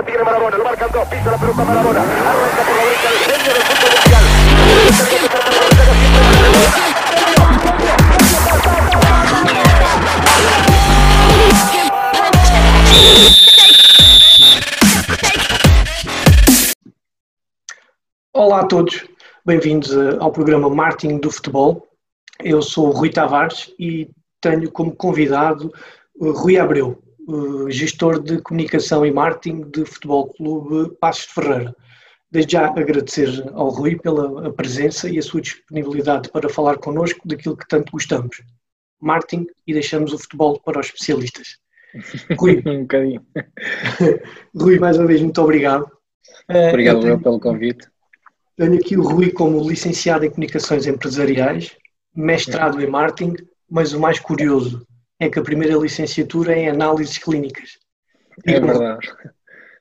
la tiene lo dos, pisa la pelota arranca por la derecha el genio del fútbol mundial. Olá a todos, bem-vindos eh, ao programa Marketing do Futebol. Eu sou o Rui Tavares e tenho como convidado o Rui Abreu, eh, gestor de comunicação e marketing de Futebol Clube Passos de Ferreira. Desde já agradecer ao Rui pela presença e a sua disponibilidade para falar connosco daquilo que tanto gostamos, marketing, e deixamos o futebol para os especialistas. Rui, um bocadinho. Rui, mais uma vez, muito obrigado. Obrigado eu tenho, pelo convite. Tenho aqui o Rui como licenciado em Comunicações Empresariais, mestrado em Marketing, mas o mais curioso é que a primeira licenciatura é em Análises Clínicas. É verdade.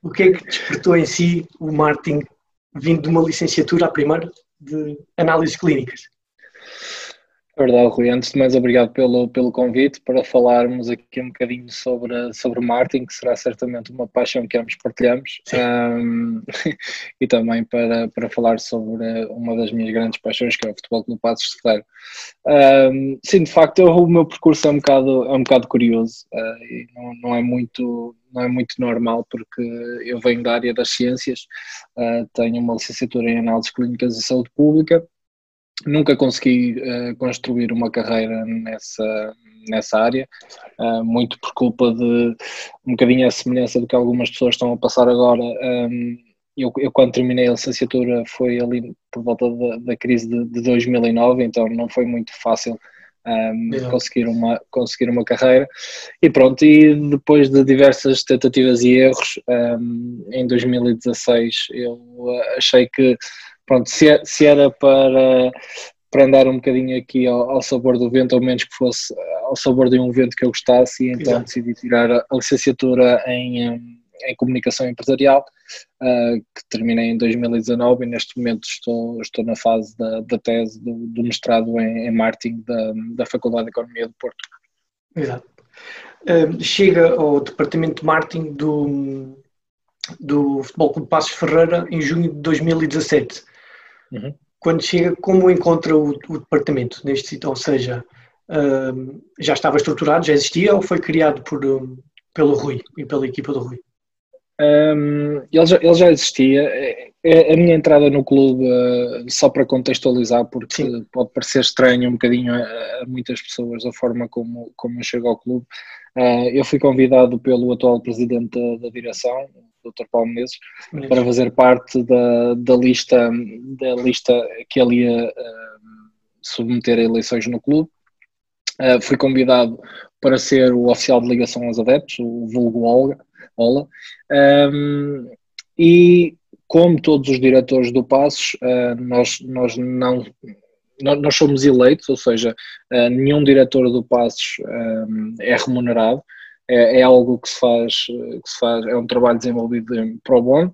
O que é que despertou em si o marketing vindo de uma licenciatura, a primeira, de Análises Clínicas? Verdade, Rui. Antes de mais, obrigado pelo, pelo convite para falarmos aqui um bocadinho sobre, sobre marketing, que será certamente uma paixão que ambos partilhamos, um, e também para, para falar sobre uma das minhas grandes paixões, que é o futebol no Passos de Ferreira. Um, sim, de facto, o meu percurso é um bocado, é um bocado curioso uh, e não, não, é muito, não é muito normal, porque eu venho da área das ciências, uh, tenho uma licenciatura em Análises Clínicas e Saúde Pública, nunca consegui uh, construir uma carreira nessa, nessa área, uh, muito por culpa de um bocadinho a semelhança do que algumas pessoas estão a passar agora. Um, eu, eu, quando terminei a licenciatura foi ali por volta da, da crise de, de, 2009, então não foi muito fácil um, conseguir, uma, conseguir uma carreira. E pronto, e depois de diversas tentativas e erros, um, em 2016 eu achei que pronto, se, é, se era para, para andar um bocadinho aqui ao, ao, sabor do vento, ou menos que fosse ao sabor de um vento que eu gostasse, e então Exato. decidi tirar a, licenciatura em, em comunicação empresarial, uh, que terminei em 2019 e neste momento estou, estou na fase da, da tese do, do mestrado em, em marketing da, da Faculdade de Economia do Porto. Exato. Uh, chega ao departamento de marketing do, do Futebol Clube Passos Ferreira em junho de 2017. Uhum. Quando chega, como encontra o, o departamento neste sítio? Ou seja, uh, já estava estruturado, já existia ou foi criado por, um, pelo Rui e pela equipa do Rui? Um, ele, já, ele já existia. É, é, a minha entrada no clube, uh, só para contextualizar, porque Sim. pode parecer estranho um bocadinho a, a, muitas pessoas a forma como, como eu chego ao clube. Eu fui convidado pelo atual presidente da, da direção, Dr. Paulo Menezes, para fazer parte da, da, lista, da lista que ele ia uh, submeter a eleições no clube. Uh, fui convidado para ser o oficial de ligação aos adeptos, o vulgo Olga, Ola, um, e como todos os diretores do Passos, uh, nós, nós não nós somos eleitos, ou seja, nenhum diretor do Passos é remunerado, é, é, algo que se, faz, que se faz, é um trabalho desenvolvido em pro bono.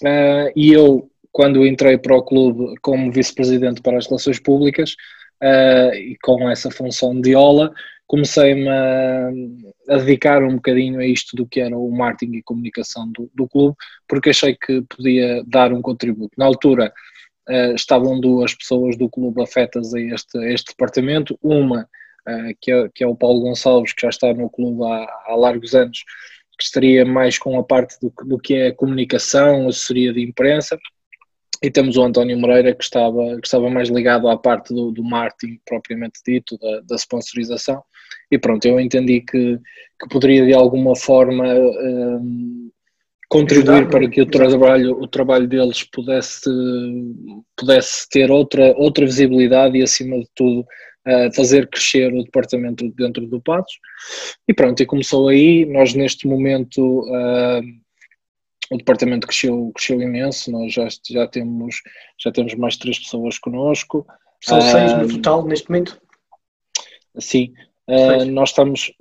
Uh, e eu, quando entrei para o clube como vice-presidente para as relações públicas uh, e com essa função de OLA, comecei-me a, a, dedicar um bocadinho a isto do que era o marketing e comunicação do, do clube, porque achei que podia dar um contributo. Na altura uh, estavam duas pessoas do clube afetas a este, a este departamento, uma que, é, que é o Paulo Gonçalves, que já está no clube há, há largos anos, que estaria mais com a parte do, do que é comunicação, assessoria de imprensa, e temos o António Moreira que estava, que estava mais ligado à parte do, do marketing propriamente dito, da, da sponsorização, e pronto, eu entendi que, que poderia de alguma forma um, eh, contribuir para que o trabalho, o trabalho deles pudesse, pudesse ter outra, outra visibilidade e acima de tudo fazer crescer o departamento dentro do Patos. E pronto, e começou aí. Nós neste momento uh, o departamento cresceu, cresceu imenso, nós já, já, temos, já temos mais três pessoas connosco. São seis no total neste momento? Sim, uh, nós estamos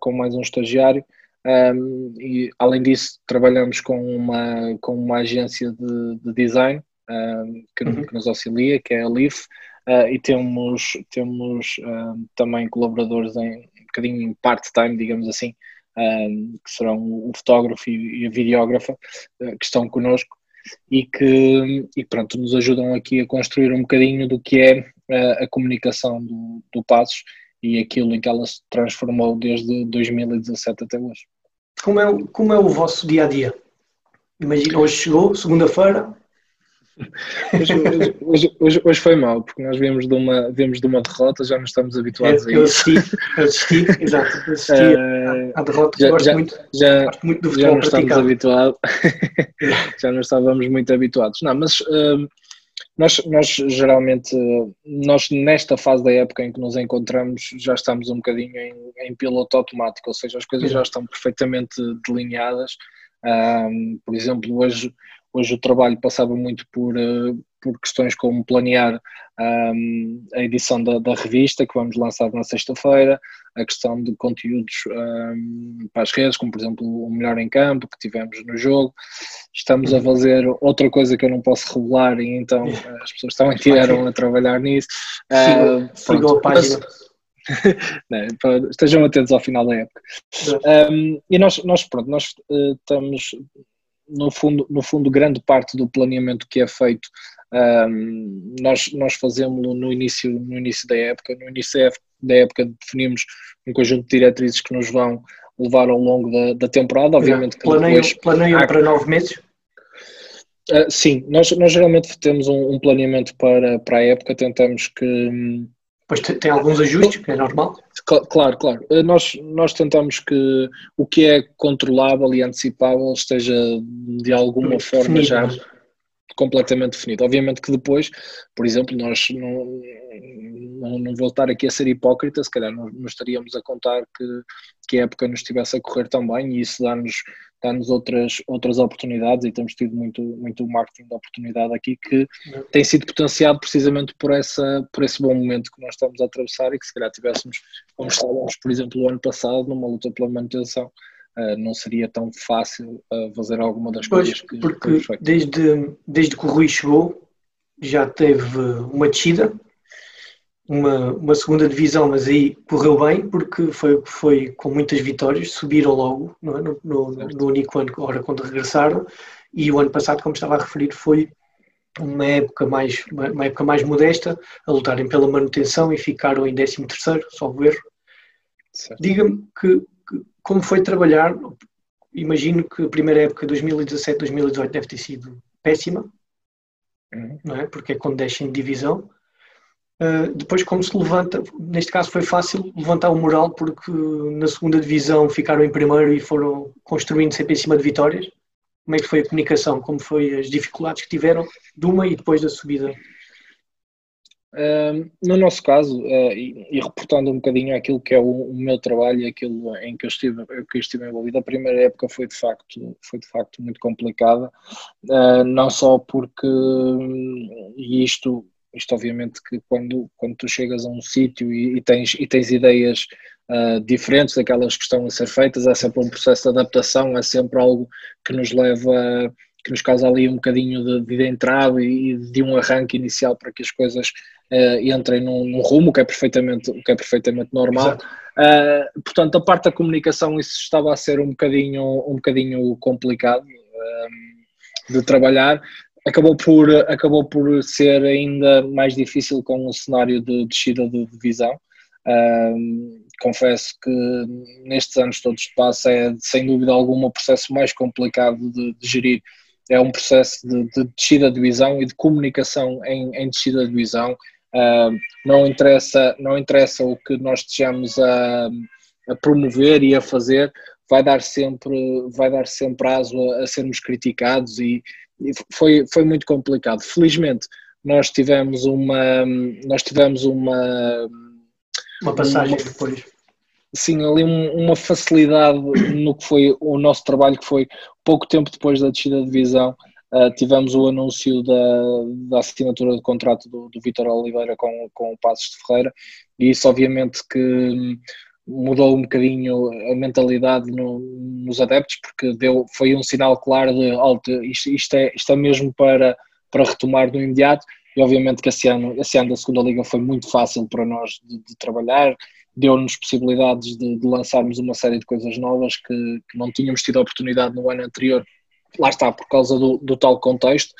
com mais um estagiário. Um, e além disso trabalhamos com uma, com uma agência de, de design um, que, uhum. que, nos auxilia, que é a LIF, uh, e temos, temos uh, também colaboradores em um bocadinho part-time, digamos assim, um, que serão o fotógrafo e a videógrafa, uh, que estão connosco e que e pronto, nos ajudam aqui a construir um bocadinho do que é uh, a comunicação do, do Passos e aquilo em que ela se transformou desde 2017 até hoje. Como é, como é o vosso dia a dia? Imagina, hoje chegou, segunda-feira, Hoje, hoje, hoje, hoje, foi mal, porque nós viemos de uma, viemos de uma derrota, já não estamos habituados é, a isso. Eu assisti, eu assisti exato, assisti uh, à derrota, já, gosto, já, muito, já, gosto muito do futebol Já não estamos habituados, já não estávamos muito habituados. Não, mas uh, nós, nós geralmente, nós nesta fase da época em que nos encontramos, já estamos um bocadinho em, em piloto automático, ou seja, as coisas já estão perfeitamente delineadas. Um, por exemplo, hoje Hoje o trabalho passava muito por, eh, por questões como planear um, a edição da, da, revista que vamos lançar na sexta-feira, a questão de conteúdos um, para as redes, como por exemplo o Melhor em Campo que tivemos no jogo. Estamos a fazer outra coisa que eu não posso revelar e então as pessoas também tiveram a trabalhar nisso. Siga, uh, a página. Não, estejam atentos ao final da época. Um, e nós, nós, pronto, nós uh, estamos no fundo, no fundo, grande parte do planeamento que é feito, um, nós, nós fazemos no início, no início da época. No início da época definimos um conjunto de diretrizes que nos vão levar ao longo da, da temporada. Obviamente planeiam, depois, planeiam há... para nove meses? Uh, sim, nós, nós geralmente temos um, um, planeamento para, para a época, tentamos que hum, Pois tem alguns ajustes, que é normal. Claro, claro. Eh, nós, nós tentamos que o que é controlável e antecipável esteja de alguma forma já completamente definido. Obviamente que depois, por exemplo, nós não, não, não vou estar aqui a ser hipócrita, se calhar não, não estaríamos a contar que, que a época nos estivesse a correr tão bem e isso dá-nos dá-nos outras, outras oportunidades e temos tido muito, muito marketing de oportunidade aqui que tem sido potenciado precisamente por, essa, por esse bom momento que nós estamos a atravessar e que se calhar tivéssemos, como estávamos, por exemplo, o ano passado, numa luta pela manutenção, uh, não seria tão fácil uh, fazer alguma das pois, coisas que porque desde, desde que o Rui chegou já teve uma descida uma, uma segunda divisão, mas aí correu bem porque foi, foi com muitas vitórias, subiram logo é? no, no, no, único ano agora quando regressaram e o ano passado, como estava a referir, foi uma época mais, uma época mais modesta, a lutarem pela manutenção e ficaram em 13 terceiro, só o erro. Diga-me que, como foi trabalhar, imagino que a primeira época 2017-2018 deve ter sido péssima, uhum. não é? Porque é quando descem de divisão Uh, depois, como se levanta, neste caso foi fácil levantar o moral porque na segunda divisão ficaram em primeiro e foram construindo sempre em cima de vitórias. Como é que foi a comunicação? Como foi as dificuldades que tiveram de uma e depois da subida? Uh, no nosso caso, uh, e, e, reportando um bocadinho aquilo que é o, o, meu trabalho e aquilo em que eu estive, que eu estive envolvido, a primeira época foi de facto, foi de facto muito complicada, não só porque, e isto isto obviamente que quando, quando tu chegas a um sítio e, e, tens, e tens ideias uh, diferentes daquelas que estão a ser feitas, é sempre um processo de adaptação, é sempre algo que nos leva, que nos causa ali um bocadinho de, de entrada e de um arranque inicial para que as coisas uh, entrem num, num, rumo, que é perfeitamente, que é perfeitamente normal. Uh, portanto, a parte da comunicação isso estava a ser um bocadinho, um bocadinho complicado de trabalhar, acabou por, acabou por ser ainda mais difícil com o cenário de descida de divisão. Um, confesso que nestes anos todos de passo é sem dúvida alguma o processo mais complicado de, de gerir. É um processo de, de, descida de divisão e de comunicação em, em descida de divisão. Uh, não, interessa, não interessa o que nós estejamos a, a, promover e a fazer, vai dar sempre, vai dar sempre aso a, a sermos criticados e, foi, foi muito complicado. Felizmente, nós tivemos uma. Nós tivemos uma. Uma passagem uma, depois. Sim, ali um, uma facilidade no que foi o nosso trabalho, que foi pouco tempo depois da descida de divisão. Uh, tivemos o anúncio da, da assinatura de contrato do, do Vitor Oliveira com, com o Passos de Ferreira, e isso, obviamente, que mudou um bocadinho a mentalidade no, nos adeptos, porque deu, foi um sinal claro de alto, isto, isto, é, isto é mesmo para, para retomar no imediato, e obviamente que esse ano, esse ano da segunda liga foi muito fácil para nós de, de trabalhar, deu-nos possibilidades de, de, lançarmos uma série de coisas novas que, que, não tínhamos tido a oportunidade no ano anterior, lá está, por causa do, do tal contexto.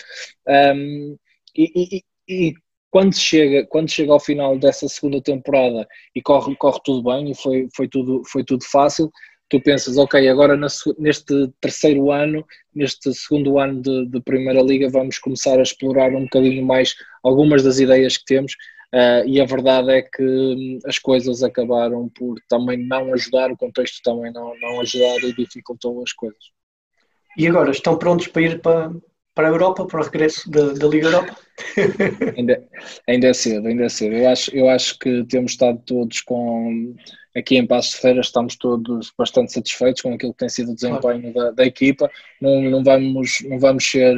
Um, e, e, e, quando chega, quando chega ao final dessa segunda temporada e corre, corre tudo bem e foi, foi, tudo, foi tudo fácil, tu pensas, ok, agora neste terceiro ano, neste segundo ano de, de, Primeira Liga, vamos começar a explorar um bocadinho mais algumas das ideias que temos. Uh, e a verdade é que hum, as coisas acabaram por também não ajudar, o contexto também não, não ajudar e dificultou as coisas. E agora, estão prontos para ir para, para a Europa, para o regresso da, da Liga Europa? ainda, ainda é cedo, ainda é cedo. Eu acho, eu acho que temos estado todos com. Aqui em Passos de Feira estamos todos bastante satisfeitos com aquilo que tem sido o desempenho da, da, equipa. Não, não, vamos, não, vamos ser,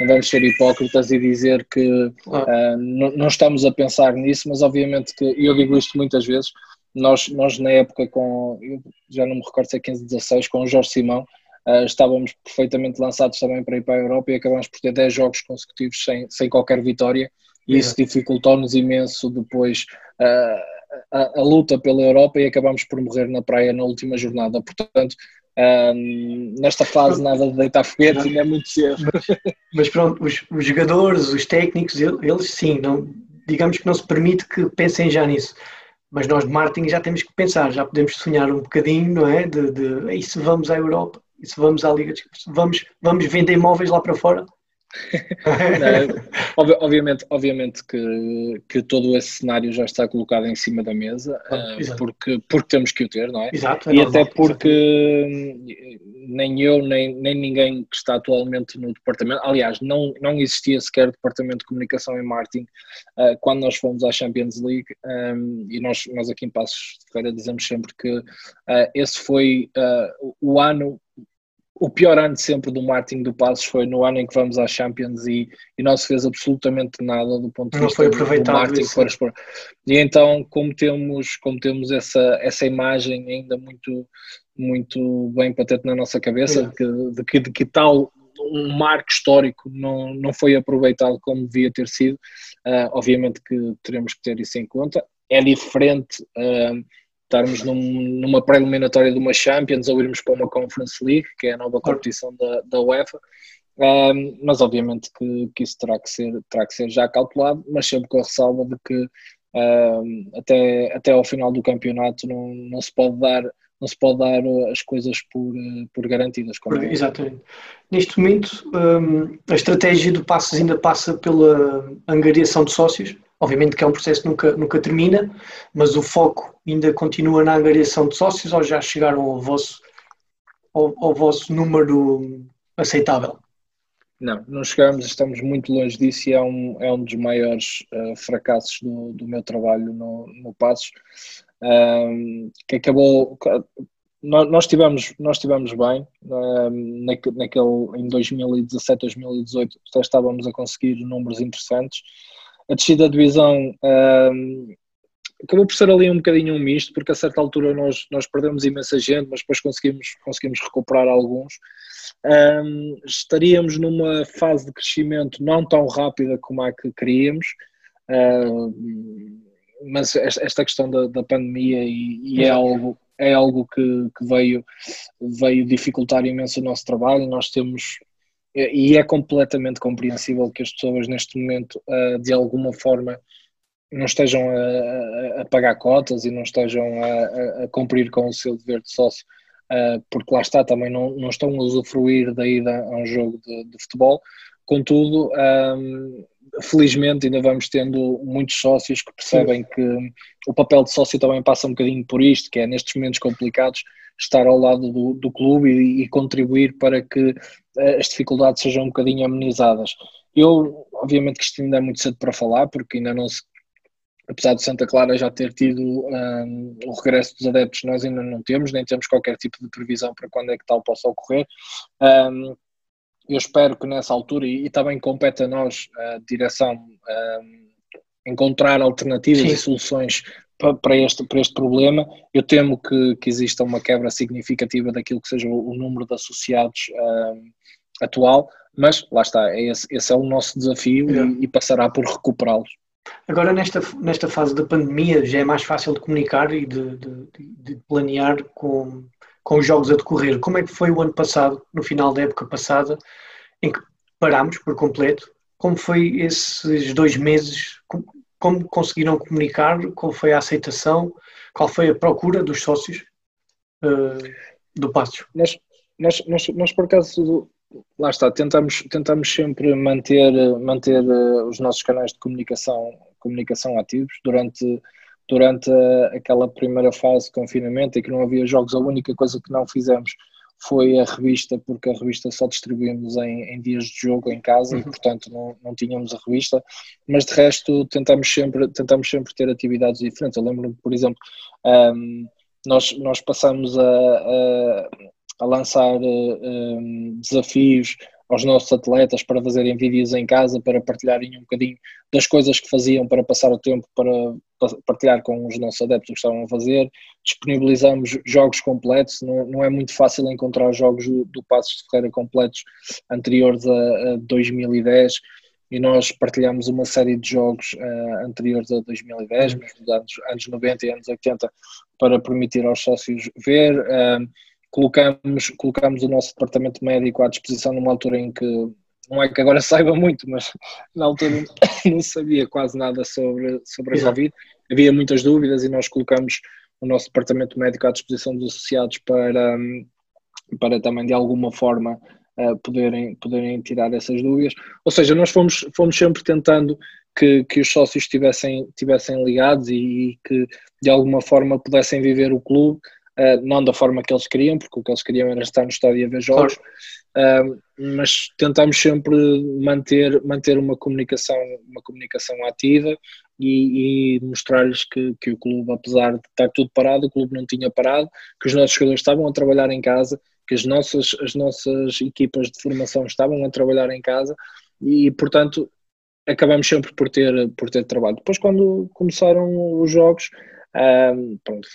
não vamos ser hipócritas e dizer que uh, não, não estamos a pensar nisso, mas obviamente que, e eu digo isto muitas vezes, nós, nós na época com, já não me recordo se é 15, 16, com o Jorge Simão, Uh, estávamos perfeitamente lançados também para ir para a Europa e acabamos por ter 10 jogos consecutivos sem, sem qualquer vitória e isso dificultou-nos imenso depois uh, a, a, luta pela Europa e acabamos por morrer na praia na última jornada. Portanto, uh, nesta fase nada de deitar foguete, ainda é muito cedo. Mas, mas pronto, os, os, jogadores, os técnicos, eles sim, não, digamos que não se permite que pensem já nisso. Mas nós de marketing já temos que pensar, já podemos sonhar um bocadinho, não é? De, de e se vamos à Europa? E se vamos à Liga de vamos, vamos vender imóveis lá para fora? Não, obviamente, obviamente que, que todo esse cenário já está colocado em cima da mesa, ah, uh, porque, porque temos que o ter, não é? Exato, é e até porque exatamente. nem eu, nem, nem ninguém que está atualmente no departamento, aliás, não, não existia sequer departamento de comunicação e marketing uh, quando nós fomos à Champions League, um, e nós, nós aqui em Passos de Feira dizemos sempre que uh, esse foi o ano o pior ano sempre do Martin do Passos foi no ano em que vamos à Champions e, e não se fez absolutamente nada do ponto de vista do Martin. Para expor. E então, como temos, como temos essa, essa imagem ainda muito, muito bem patente na nossa cabeça, de que, de, que, de que tal um marco histórico não, não foi aproveitado como devia ter sido, uh, obviamente que teremos que ter isso em conta. É diferente. Uh, estarmos num, numa pré-eliminatória de uma Champions ou irmos para uma Conference League, que é a nova competição da, da UEFA. Um, mas obviamente que, que isso terá que, ser, terá que ser já calculado, mas sempre com a ressalva de que um, até, até ao final do campeonato não, não se pode dar não se pode dar as coisas por, por garantidas. Por, é. exatamente. Neste momento, um, a estratégia do Passos ainda passa pela angariação de sócios, Obviamente que é um processo que nunca, nunca termina, mas o foco ainda continua na angariação de sócios ou já chegaram ao vosso, ao, ao vosso número aceitável? Não, não chegamos, estamos muito longe disso e é um, é um dos maiores uh, fracassos do, do meu trabalho no, no Passos, um, que acabou, nós, tivemos, nós tivemos bem, um, naquele, em 2017, 2018 estávamos a conseguir números interessantes, a descida da divisão um, acabou por ser ali um bocadinho um misto, porque a certa altura nós, nós perdemos imensa gente, mas depois conseguimos, conseguimos recuperar alguns. Um, estaríamos numa fase de crescimento não tão rápida como a que queríamos, um, mas esta questão da, da pandemia e, e é algo é algo que, que, veio, veio dificultar imenso o nosso trabalho. Nós temos e é completamente compreensível que as pessoas neste momento uh, de alguma forma não estejam a, a, pagar cotas e não estejam a, a, cumprir com o seu dever de sócio uh, porque lá está também não, não estão a usufruir da ida a um jogo de, de futebol contudo um, felizmente ainda vamos tendo muitos sócios que percebem Sim. que o papel de sócio também passa um bocadinho por isto, que é nestes momentos complicados estar ao lado do, do clube e, e, contribuir para que uh, as dificuldades sejam um bocadinho amenizadas. Eu, obviamente que isto ainda é muito cedo para falar, porque ainda não se apesar de Santa Clara já ter tido um, o regresso dos adeptos, nós ainda não temos, nem temos qualquer tipo de previsão para quando é que tal possa ocorrer. Um, eu espero que nessa altura, e, e também compete a nós, a direção, um, encontrar alternativas Sim. e soluções para este, para este problema. Eu temo que, que exista uma quebra significativa daquilo que seja o, o número de associados atual, mas lá está, é esse, esse é o nosso desafio é. e, e, passará por recuperá-los. Agora, nesta, nesta fase da pandemia, já é mais fácil de comunicar e de, de, de, planear com, com os jogos a decorrer. Como é que foi o ano passado, no final da época passada, em que parámos por completo? Como foi esses dois meses? Como, conseguiram comunicar? Qual foi a aceitação? Qual foi a procura dos sócios uh, do Passos? Nós, nós, nós, nós, por acaso, lá está, tentamos, tentamos sempre manter, manter uh, os nossos canais de comunicação, comunicação ativos durante, durante aquela primeira fase de confinamento em que não havia jogos. A única coisa que não fizemos foi a revista, porque a revista só distribuímos em, em dias de jogo em casa uhum. e, portanto, não, não tínhamos a revista, mas de resto tentamos sempre, tentamos sempre ter atividades diferentes. Eu lembro-me, por exemplo, um, nós, nós passamos a, a, a lançar um, desafios aos nossos atletas para fazerem vídeos em casa, para partilharem um bocadinho das coisas que faziam para passar o tempo, para partilhar com os nossos adeptos o que estavam a fazer. Disponibilizamos jogos completos, não, não é muito fácil encontrar jogos do, do Passos de Ferreira completos anteriores a, a 2010 e nós partilhamos uma série de jogos uh, anteriores a 2010, mas nos anos, anos 90 e anos 80, para permitir aos sócios ver. Uh, colocamos, colocamos o nosso departamento médico à disposição numa altura em que, não é que agora saiba muito, mas na altura não sabia quase nada sobre, sobre a Covid, havia muitas dúvidas e nós colocamos o nosso departamento médico à disposição dos associados para, para também de alguma forma uh, poderem, poderem tirar essas dúvidas. Ou seja, nós fomos, fomos sempre tentando que, que os sócios estivessem, estivessem ligados e, e que de alguma forma pudessem viver o clube uh, não da forma que eles queriam, porque o que eles queriam era estar no estádio a ver jogos, claro. uh, mas tentamos sempre manter, manter uma comunicação, uma comunicação ativa e, e mostrar-lhes que, que o clube, apesar de estar tudo parado, o clube não tinha parado, que os nossos jogadores estavam a trabalhar em casa, que as nossas, as nossas equipas de formação estavam a trabalhar em casa e, portanto, acabamos sempre por ter, por ter trabalho. Depois, quando começaram os jogos, um, pronto,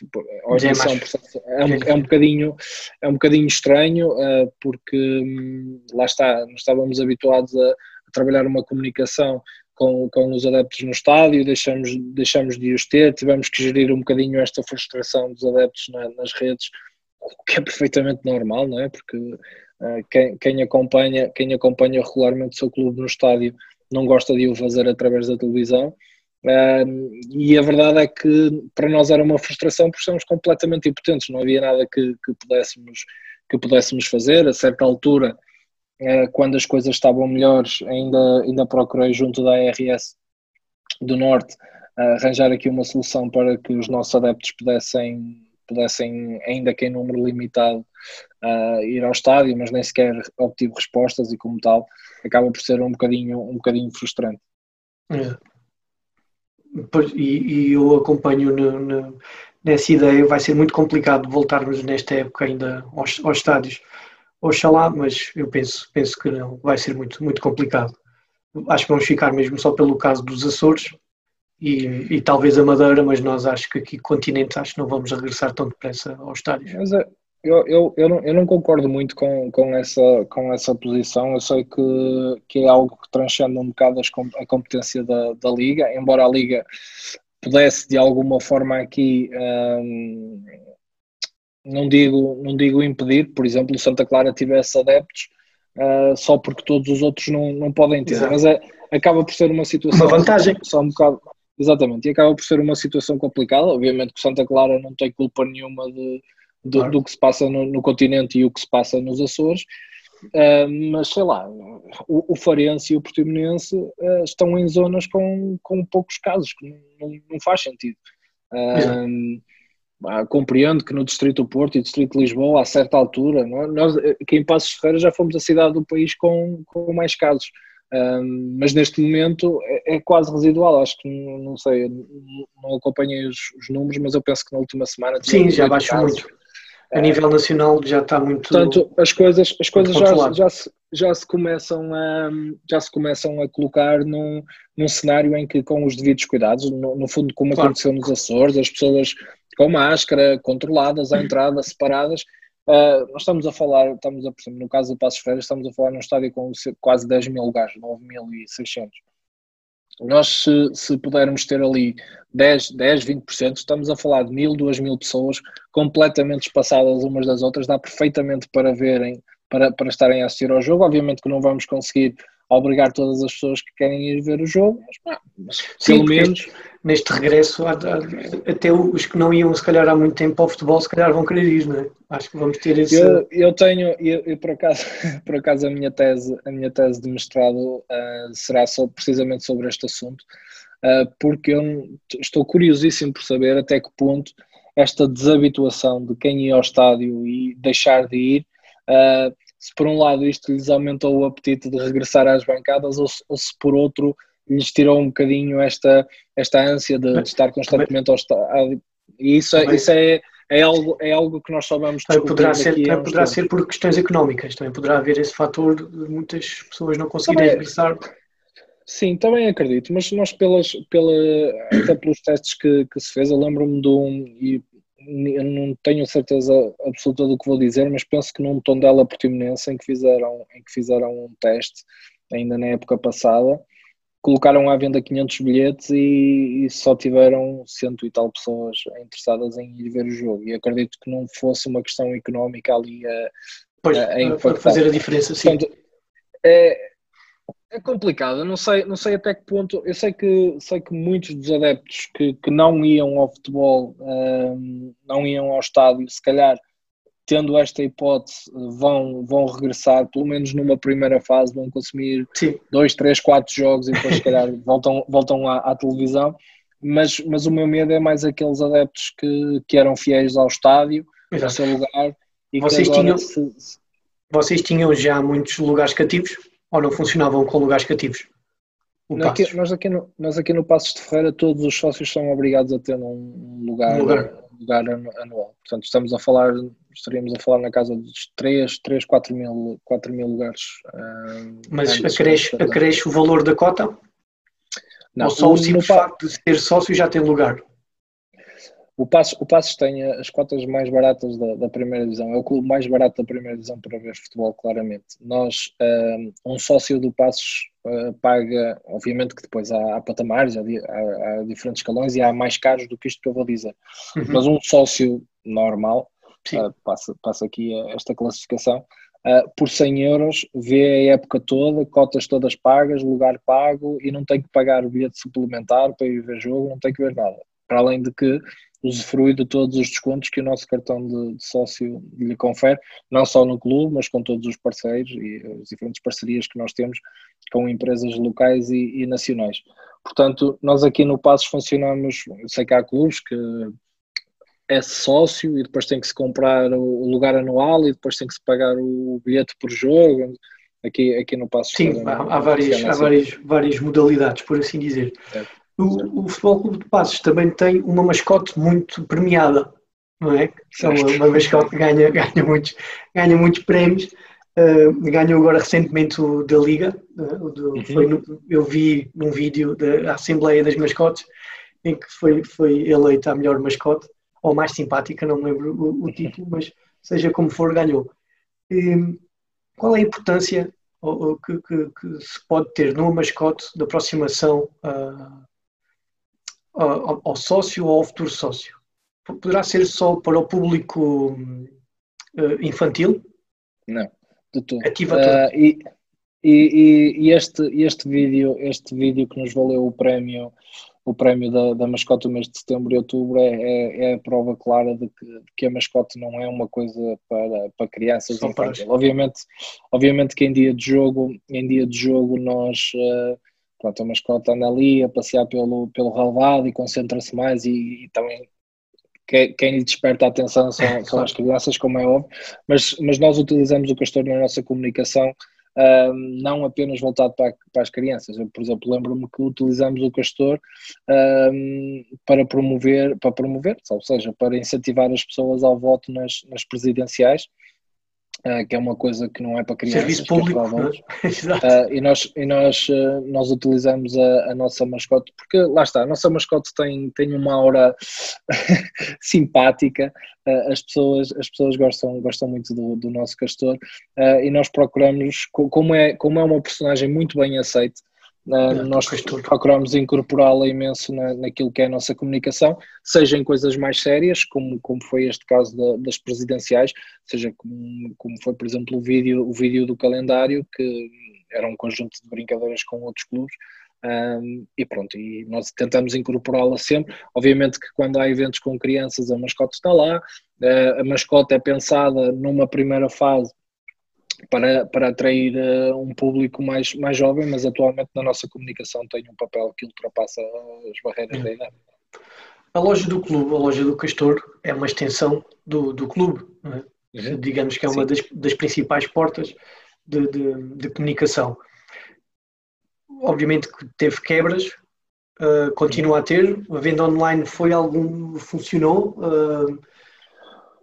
hoje é, mais... é, um, é, um bocadinho, é um bocadinho estranho uh, porque um, lá está, nós estávamos habituados a, a, trabalhar uma comunicação com, com os adeptos no estádio, deixamos, deixamos de os ter, tivemos que gerir um bocadinho esta frustração dos adeptos na, nas redes, o que é perfeitamente normal, não é? Porque uh, quem, quem, acompanha, quem acompanha regularmente o seu clube no estádio não gosta de o fazer através da televisão e a verdade é que para nós era uma frustração porque somos completamente impotentes, não havia nada que, que, pudéssemos, que pudéssemos fazer. A certa altura, uh, quando as coisas estavam melhores, ainda, ainda procurei junto da ARS do Norte uh, arranjar aqui uma solução para que os nossos adeptos pudessem, pudessem ainda que em número limitado, uh, ir ao estádio, mas nem sequer obtive respostas e como tal acaba por ser um bocadinho, um bocadinho frustrante. É e, e eu acompanho no, no, nessa ideia, vai ser muito complicado voltarmos nesta época ainda aos, aos estádios. Oxalá, mas eu penso, penso que não, vai ser muito, muito complicado. Acho que vamos ficar mesmo só pelo caso dos Açores e, e talvez a Madeira, mas nós acho que aqui continente acho que não vamos regressar tão depressa aos estádios. Mas é, eu, eu, eu, não, eu não concordo muito com, com, essa, com essa posição. Eu sei que, que é algo que transcende um bocado as, a competência da, da Liga, embora a Liga pudesse de alguma forma aqui. Hum, não digo, não digo impedir, por exemplo, o Santa Clara tivesse adeptos uh, só porque todos os outros não, não podem ter, Exato. mas é, acaba por ser uma situação. Uma vantagem. Só um bocado, exatamente, e acaba por ser uma situação complicada. Obviamente que o Santa Clara não tem culpa nenhuma de, do, claro. do que se passa no, no, continente e o que se passa nos Açores. Uh, mas sei lá, o, o Farense e o Portimonense uh, estão em zonas com, com poucos casos, que não, não faz sentido. Uh, compreendo que no Distrito do Porto e Distrito de Lisboa, a certa altura, é? nós aqui em Passos Ferreira já fomos a cidade do país com, com mais casos. mas neste momento é, é, quase residual, acho que não, não sei, não acompanhei os, os, números, mas eu penso que na última semana sim, já baixou muito a nível nacional já está muito. Portanto, as coisas, as coisas já, já, se, já, se começam a, já se começam a colocar num, num cenário em que, com os devidos cuidados, no, no fundo, como claro. aconteceu nos Açores, as pessoas com máscara, controladas à entrada, separadas, Uh, nós estamos a falar, estamos a, por exemplo, no caso do Passos Ferreira, estamos a falar num estádio com quase 10 mil lugares, 9.600. Nós, se, se, pudermos ter ali 10, 10, 20%, estamos a falar de mil, duas mil pessoas completamente espaçadas umas das outras, dá perfeitamente para verem, para, para estarem a assistir ao jogo. Obviamente que não vamos conseguir obrigar todas as pessoas que querem ir ver o jogo, mas, mas Sim, pelo menos. Neste regresso, até os que não iam, se calhar, há muito tempo ao futebol, se calhar vão querer ir, não é? Acho que vamos ter esse. Eu, eu tenho, eu, por, acaso, por acaso, a minha tese, a minha tese de mestrado uh, será só, precisamente sobre este assunto, uh, porque eu estou curiosíssimo por saber até que ponto esta desabituação de quem ia ao estádio e deixar de ir. Uh, se por um lado isto lhes aumentou o apetite de regressar às bancadas ou se, ou se por outro lhes tirou um bocadinho esta, esta ânsia de, de estar constantemente ao estádio. E isso, é, isso é, é, algo, é algo que nós só vamos descobrir poderá ser, também poderá ser por questões económicas, também poderá haver esse fator de muitas pessoas não conseguirem regressar. Sim, também acredito, mas nós pelas, pela, até pelos testes que, que se fez, eu lembro-me de um, e eu não tenho certeza absoluta do que vou dizer, mas penso que num Tondela Portimonense em que fizeram, em que fizeram um teste, ainda na época passada, colocaram à venda 500 bilhetes e, e, só tiveram cento e tal pessoas interessadas em ir ver o jogo. E acredito que não fosse uma questão económica ali a, pois, a, a fazer a diferença. Sim. Portanto, é, é complicado, não sei, não sei até que ponto. Eu sei que, sei que muitos dos adeptos que, que não iam ao futebol, um, não iam ao estádio, se calhar tendo esta hipótese, vão, vão regressar, pelo menos numa primeira fase, vão consumir Sim. dois, três, quatro jogos e depois, se calhar, voltam, voltam à, à, televisão. Mas, mas o meu medo é mais aqueles adeptos que, que eram fiéis ao estádio, Exato. ao seu lugar. E vocês, tinham, se... vocês tinham já muitos lugares cativos? ou não funcionavam com lugares cativos? Aqui, nós, aqui no, nós aqui no Passos de Ferreira todos os sócios são obrigados a ter um lugar, um lugar. Um lugar anual. Portanto, estamos a falar, estaríamos a falar na casa dos 3, 3 4, mil, 4 mil lugares. Uh, Mas acresce, acresce o valor da cota? Não, Ou só o simples facto de ser sócio já tem lugar? O Passos, o Passos tem as cotas mais baratas da, da, primeira divisão, é o clube mais barato da primeira divisão para ver futebol, claramente. Nós, um, um sócio do Passos uh, paga, obviamente que depois há, há patamares, há, há, há, diferentes escalões e há mais caros do que isto que eu vou dizer, uhum. mas um sócio normal, uh, passa, aqui esta classificação, uh, por 100 euros vê a época toda, cotas todas pagas, lugar pago e não tem que pagar o bilhete suplementar para ir ver jogo, não tem que ver nada. Para além de que usufrui de todos os descontos que o nosso cartão de, de, sócio lhe confere, não só no clube, mas com todos os parceiros e as diferentes parcerias que nós temos com empresas locais e, e nacionais. Portanto, nós aqui no Passos funcionamos, eu sei que há clubes que é sócio e depois tem que se comprar o lugar anual e depois tem que se pagar o bilhete por jogo. Aqui, aqui no Passos. Sim, há, há, várias, há várias, várias modalidades, por assim dizer. É. O, o Futebol Clube de Passos também tem uma mascote muito premiada, não é? é uma, mascote que ganha, ganha, muitos, ganha muitos prémios. Uh, ganhou agora recentemente o da Liga. Uh, do, uhum. no, eu vi num vídeo da Assembleia das Mascotes em que foi, foi eleita a melhor mascote, ou mais simpática, não me lembro o, o título, mas seja como for, ganhou. E, qual é a importância que, que, que, se pode ter numa mascote de aproximação uh, ao, ao sócio ou ao futuro sócio? Poderá ser só para o público uh, infantil? Não, de tudo. Ativa uh, e, e, e, este, este, vídeo, este vídeo que nos valeu o prémio, o prémio da, da mascote do mês de setembro e outubro é, é, é a prova clara de que, de que, a mascote não é uma coisa para, para crianças infantil. Obviamente, obviamente que em dia de jogo, em dia de jogo nós uh, Pronto, a mascota anda ali a passear pelo, pelo relvado e concentra-se mais e, e também quem, quem lhe desperta a atenção são, são as crianças, como é óbvio, mas, mas nós utilizamos o castor na nossa comunicação um, não apenas voltado para, para as crianças. Eu, por exemplo, lembro-me que utilizamos o castor um, para promover, para promover, ou seja, para incentivar as pessoas ao voto nas, nas presidenciais Uh, que é uma coisa que não é para crianças. Serviço público, é Exato. Uh, e nós, e nós, uh, nós utilizamos a, a, nossa mascote, porque lá está, a nossa mascote tem, tem uma aura simpática, as, pessoas, as pessoas gostam, gostam muito do, do nosso castor e nós procuramos, como é, como é uma personagem muito bem aceita, Uh, nós procuramos incorporá-la imenso na, naquilo que é a nossa comunicação, seja em coisas mais sérias, como, como foi este caso da, das presidenciais, seja como, como foi, por exemplo, o vídeo, o vídeo do calendário, que era um conjunto de brincadeiras com outros clubes, um, e pronto, e nós tentamos incorporá-la sempre. Obviamente que quando há eventos com crianças, a mascote está lá, uh, a mascote é pensada numa primeira fase para, para atrair uh, um público mais, mais jovem, mas atualmente na nossa comunicação tem um papel que ultrapassa as barreiras da idade. A loja do clube, a loja do Castor, é uma extensão do, do clube, é? uhum. digamos que é uma das, das, principais portas de, de, de, comunicação. Obviamente que teve quebras, uh, continua a ter, a venda online foi algum, funcionou. Uh,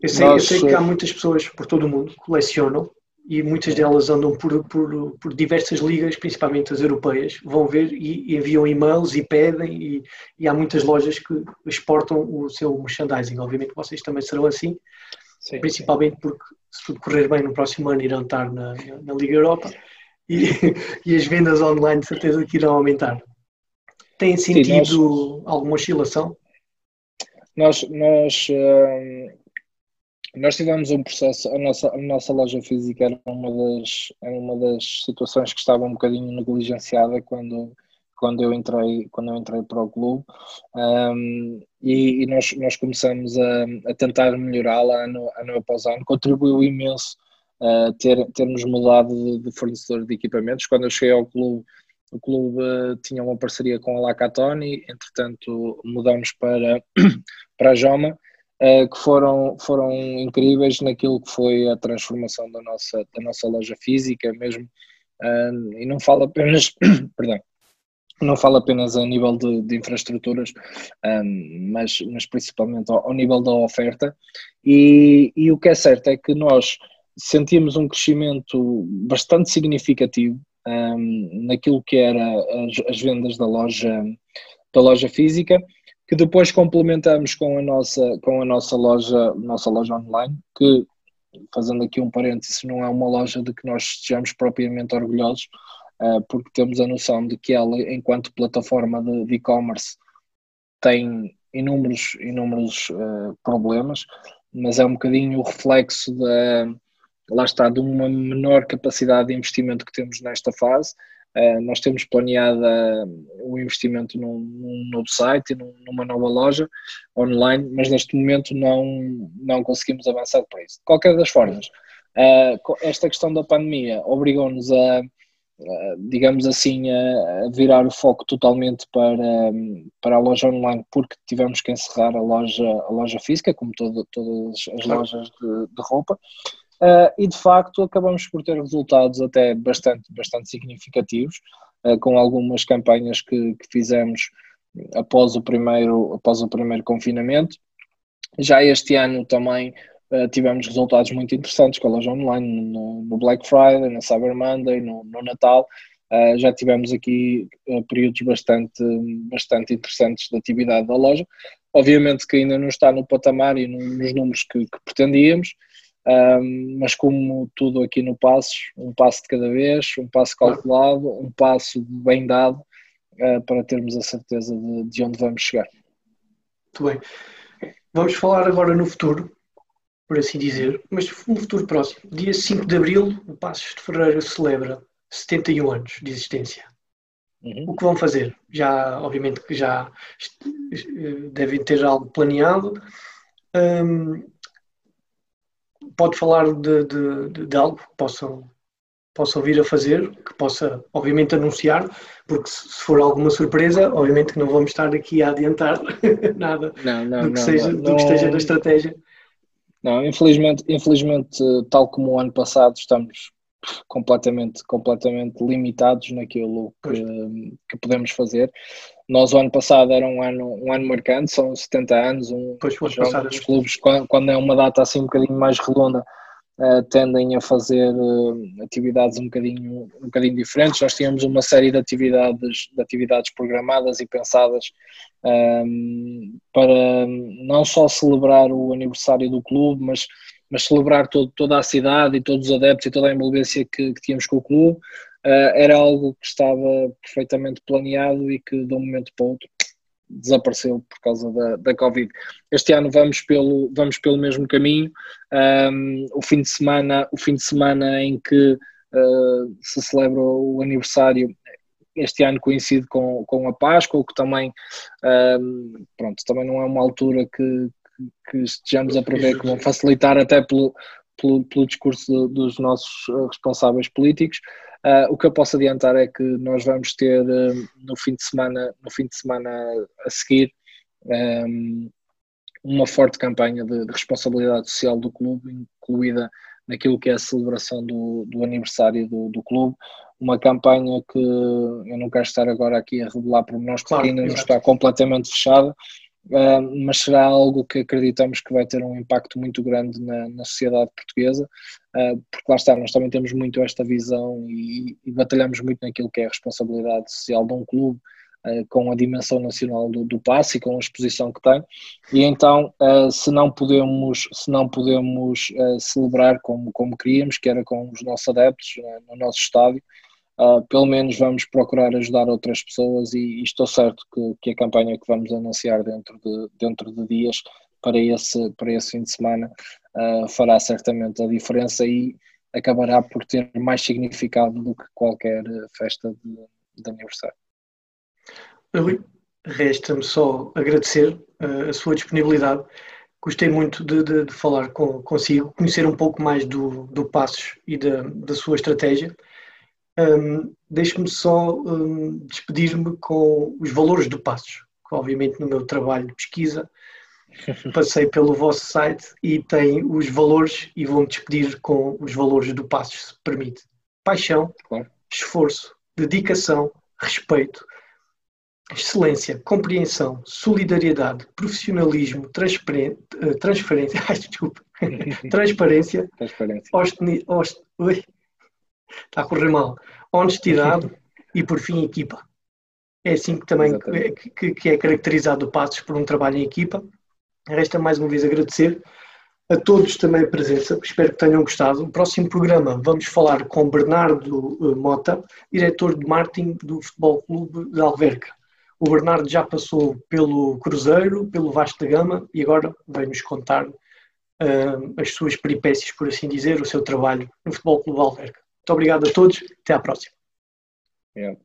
eu, sei, Nós, eu sei que há muitas pessoas por todo o mundo que colecionam e muitas delas andam por, por, por, diversas ligas, principalmente as europeias, vão ver e enviam e-mails e pedem, e, e, há muitas lojas que exportam o seu merchandising. Obviamente vocês também serão assim, sim, principalmente sim. porque se tudo correr bem no próximo ano irão estar na, na Liga Europa e, e, as vendas online de certeza que irão aumentar. Tem sentido sim, nós, alguma oscilação? Nós, nós hum, nós tivemos um processo, a nossa, a nossa loja física era uma, das, era uma das situações que estava um bocadinho negligenciada quando, quando, eu, entrei, quando eu entrei para o clube um, e, e, nós, nós começamos a, a tentar melhorá-la ano, ano após ano. Contribuiu imenso uh, ter, termos mudado de, de, fornecedor de equipamentos. Quando eu cheguei ao clube, o clube uh, tinha uma parceria com a Lacatoni, entretanto mudamos para, para a Joma que foram, foram incríveis naquilo que foi a transformação da nossa, da nossa loja física mesmo, uh, e não falo apenas, perdão, não falo apenas a nível de, de infraestruturas, um, mas, mas principalmente ao, ao, nível da oferta, e, e o que é certo é que nós sentimos um crescimento bastante significativo naquilo que era as, as vendas da loja, da loja física, que depois complementamos com a nossa, com a nossa loja, nossa loja online, que fazendo aqui um parênteses, não é uma loja de que nós estejamos propriamente orgulhosos, uh, porque temos a noção de que ela, enquanto plataforma de e-commerce, tem inúmeros, inúmeros uh, problemas, mas é um bocadinho o reflexo da, lá está, de uma menor capacidade de investimento que temos nesta fase nós temos planeado uh, o investimento num, num novo site num, numa nova loja online, mas neste momento não, não conseguimos avançar para isso. De qualquer das formas, uh, esta questão da pandemia obrigou-nos a, digamos assim, a, virar o foco totalmente para, para a loja online, porque tivemos que encerrar a loja, a loja física, como todo, todas as lojas de, de roupa. Uh, e de facto acabamos por ter resultados até bastante, bastante significativos, uh, com algumas campanhas que, que, fizemos após o, primeiro, após o primeiro confinamento. Já este ano também uh, tivemos resultados muito interessantes com a loja online, no, no Black Friday, na Cyber Monday, no, no Natal. já tivemos aqui períodos bastante, bastante interessantes de atividade da loja. Obviamente que ainda não está no patamar e no, nos números que, que pretendíamos, um, mas como tudo aqui no Passos, um passo de cada vez, um passo calculado, um passo bem dado uh, para termos a certeza de, de, onde vamos chegar. Muito bem. Vamos falar agora no futuro, por assim dizer, mas no futuro próximo. Dia 5 de Abril, o Passos de Ferreira celebra 71 anos de existência. Uhum. O que vão fazer? Já, obviamente que já eh, devem ter algo planeado. Um, pode falar de, de, de algo que possam, possam vir a fazer, que possa, obviamente, anunciar, porque se for alguma surpresa, obviamente que não vamos estar aqui a adiantar nada não, não, do, que não, seja, do que esteja na estratégia. Não, infelizmente, infelizmente, tal como o ano passado, estamos completamente, completamente limitados naquilo que, que podemos fazer. Nós o ano passado era um ano, um ano marcante, são 70 anos, um pois, dos clubes, quando, quando, é uma data assim um bocadinho mais redonda, uh, tendem a fazer uh, atividades um bocadinho, um bocadinho diferentes. Nós tínhamos uma série de atividades, de atividades programadas e pensadas um, ehm, para não só celebrar o aniversário do clube, mas, mas celebrar todo, toda a cidade e todos os adeptos e toda a envolvência que, que tínhamos com o clube. Uh, era algo que estava perfeitamente planeado e que de um momento para o outro desapareceu por causa da, da Covid. Este ano vamos pelo, vamos pelo mesmo caminho. Um, o fim de semana, o fim de semana em que uh, se celebra o aniversário este ano coincide com, com a Páscoa, o que também, um, pronto, também não é uma altura que, que, estejamos a prever que vão facilitar até pelo, pelo, pelo discurso dos nossos responsáveis políticos. Uh, o que eu posso adiantar é que nós vamos ter uh, no fim de semana, no fim de semana a seguir, um, uma forte campanha de, de, responsabilidade social do clube, incluída naquilo que é a celebração do, do aniversário do, do, clube, uma campanha que eu não quero estar agora aqui a revelar por nós, porque claro, ainda não está completamente fechada, Mas será algo que acreditamos que vai ter um impacto muito grande na, na sociedade portuguesa, uh, porque lá está, nós também temos muito esta visão e, e, batalhamos muito naquilo que é a responsabilidade social de um clube, uh, com a dimensão nacional do, do passe e com a exposição que tem, e então se não podemos, se não podemos celebrar como, como queríamos, que era com os nossos adeptos no nosso estádio, Uh, pelo menos vamos procurar ajudar outras pessoas e, e estou certo que, que, a campanha que vamos anunciar dentro de, dentro de dias para esse, para esse fim de semana uh, fará certamente a diferença e acabará por ter mais significado do que qualquer festa de, de aniversário. Rui, resta-me só agradecer a sua disponibilidade. Gostei muito de, de, de falar com, consigo, conhecer um pouco mais do, do Passos e da, da sua estratégia. Um, Deixe-me só um, despedir-me com os valores do Passos, que obviamente no meu trabalho de pesquisa passei pelo vosso site e tem os valores e vou-me despedir com os valores do Passos, se permite. Paixão, esforço, dedicação, respeito, excelência, compreensão, solidariedade, profissionalismo, eh, desculpa, transparência, transparência. Hostini, host, ui, está a correr mal. Honestidade e, por fim, equipa. É assim que também que, que, é caracterizado o Passos por um trabalho em equipa. Resta mais uma vez agradecer a todos também a presença, espero que tenham gostado. No próximo programa vamos falar com Bernardo eh, Mota, diretor de marketing do Futebol Clube de Alverca. O Bernardo já passou pelo Cruzeiro, pelo Vasco da Gama e agora vai-nos contar uh, as suas peripécias, por assim dizer, o seu trabalho no Futebol Clube de Alverca. Muito obrigado a todos. Até à próxima. Yeah.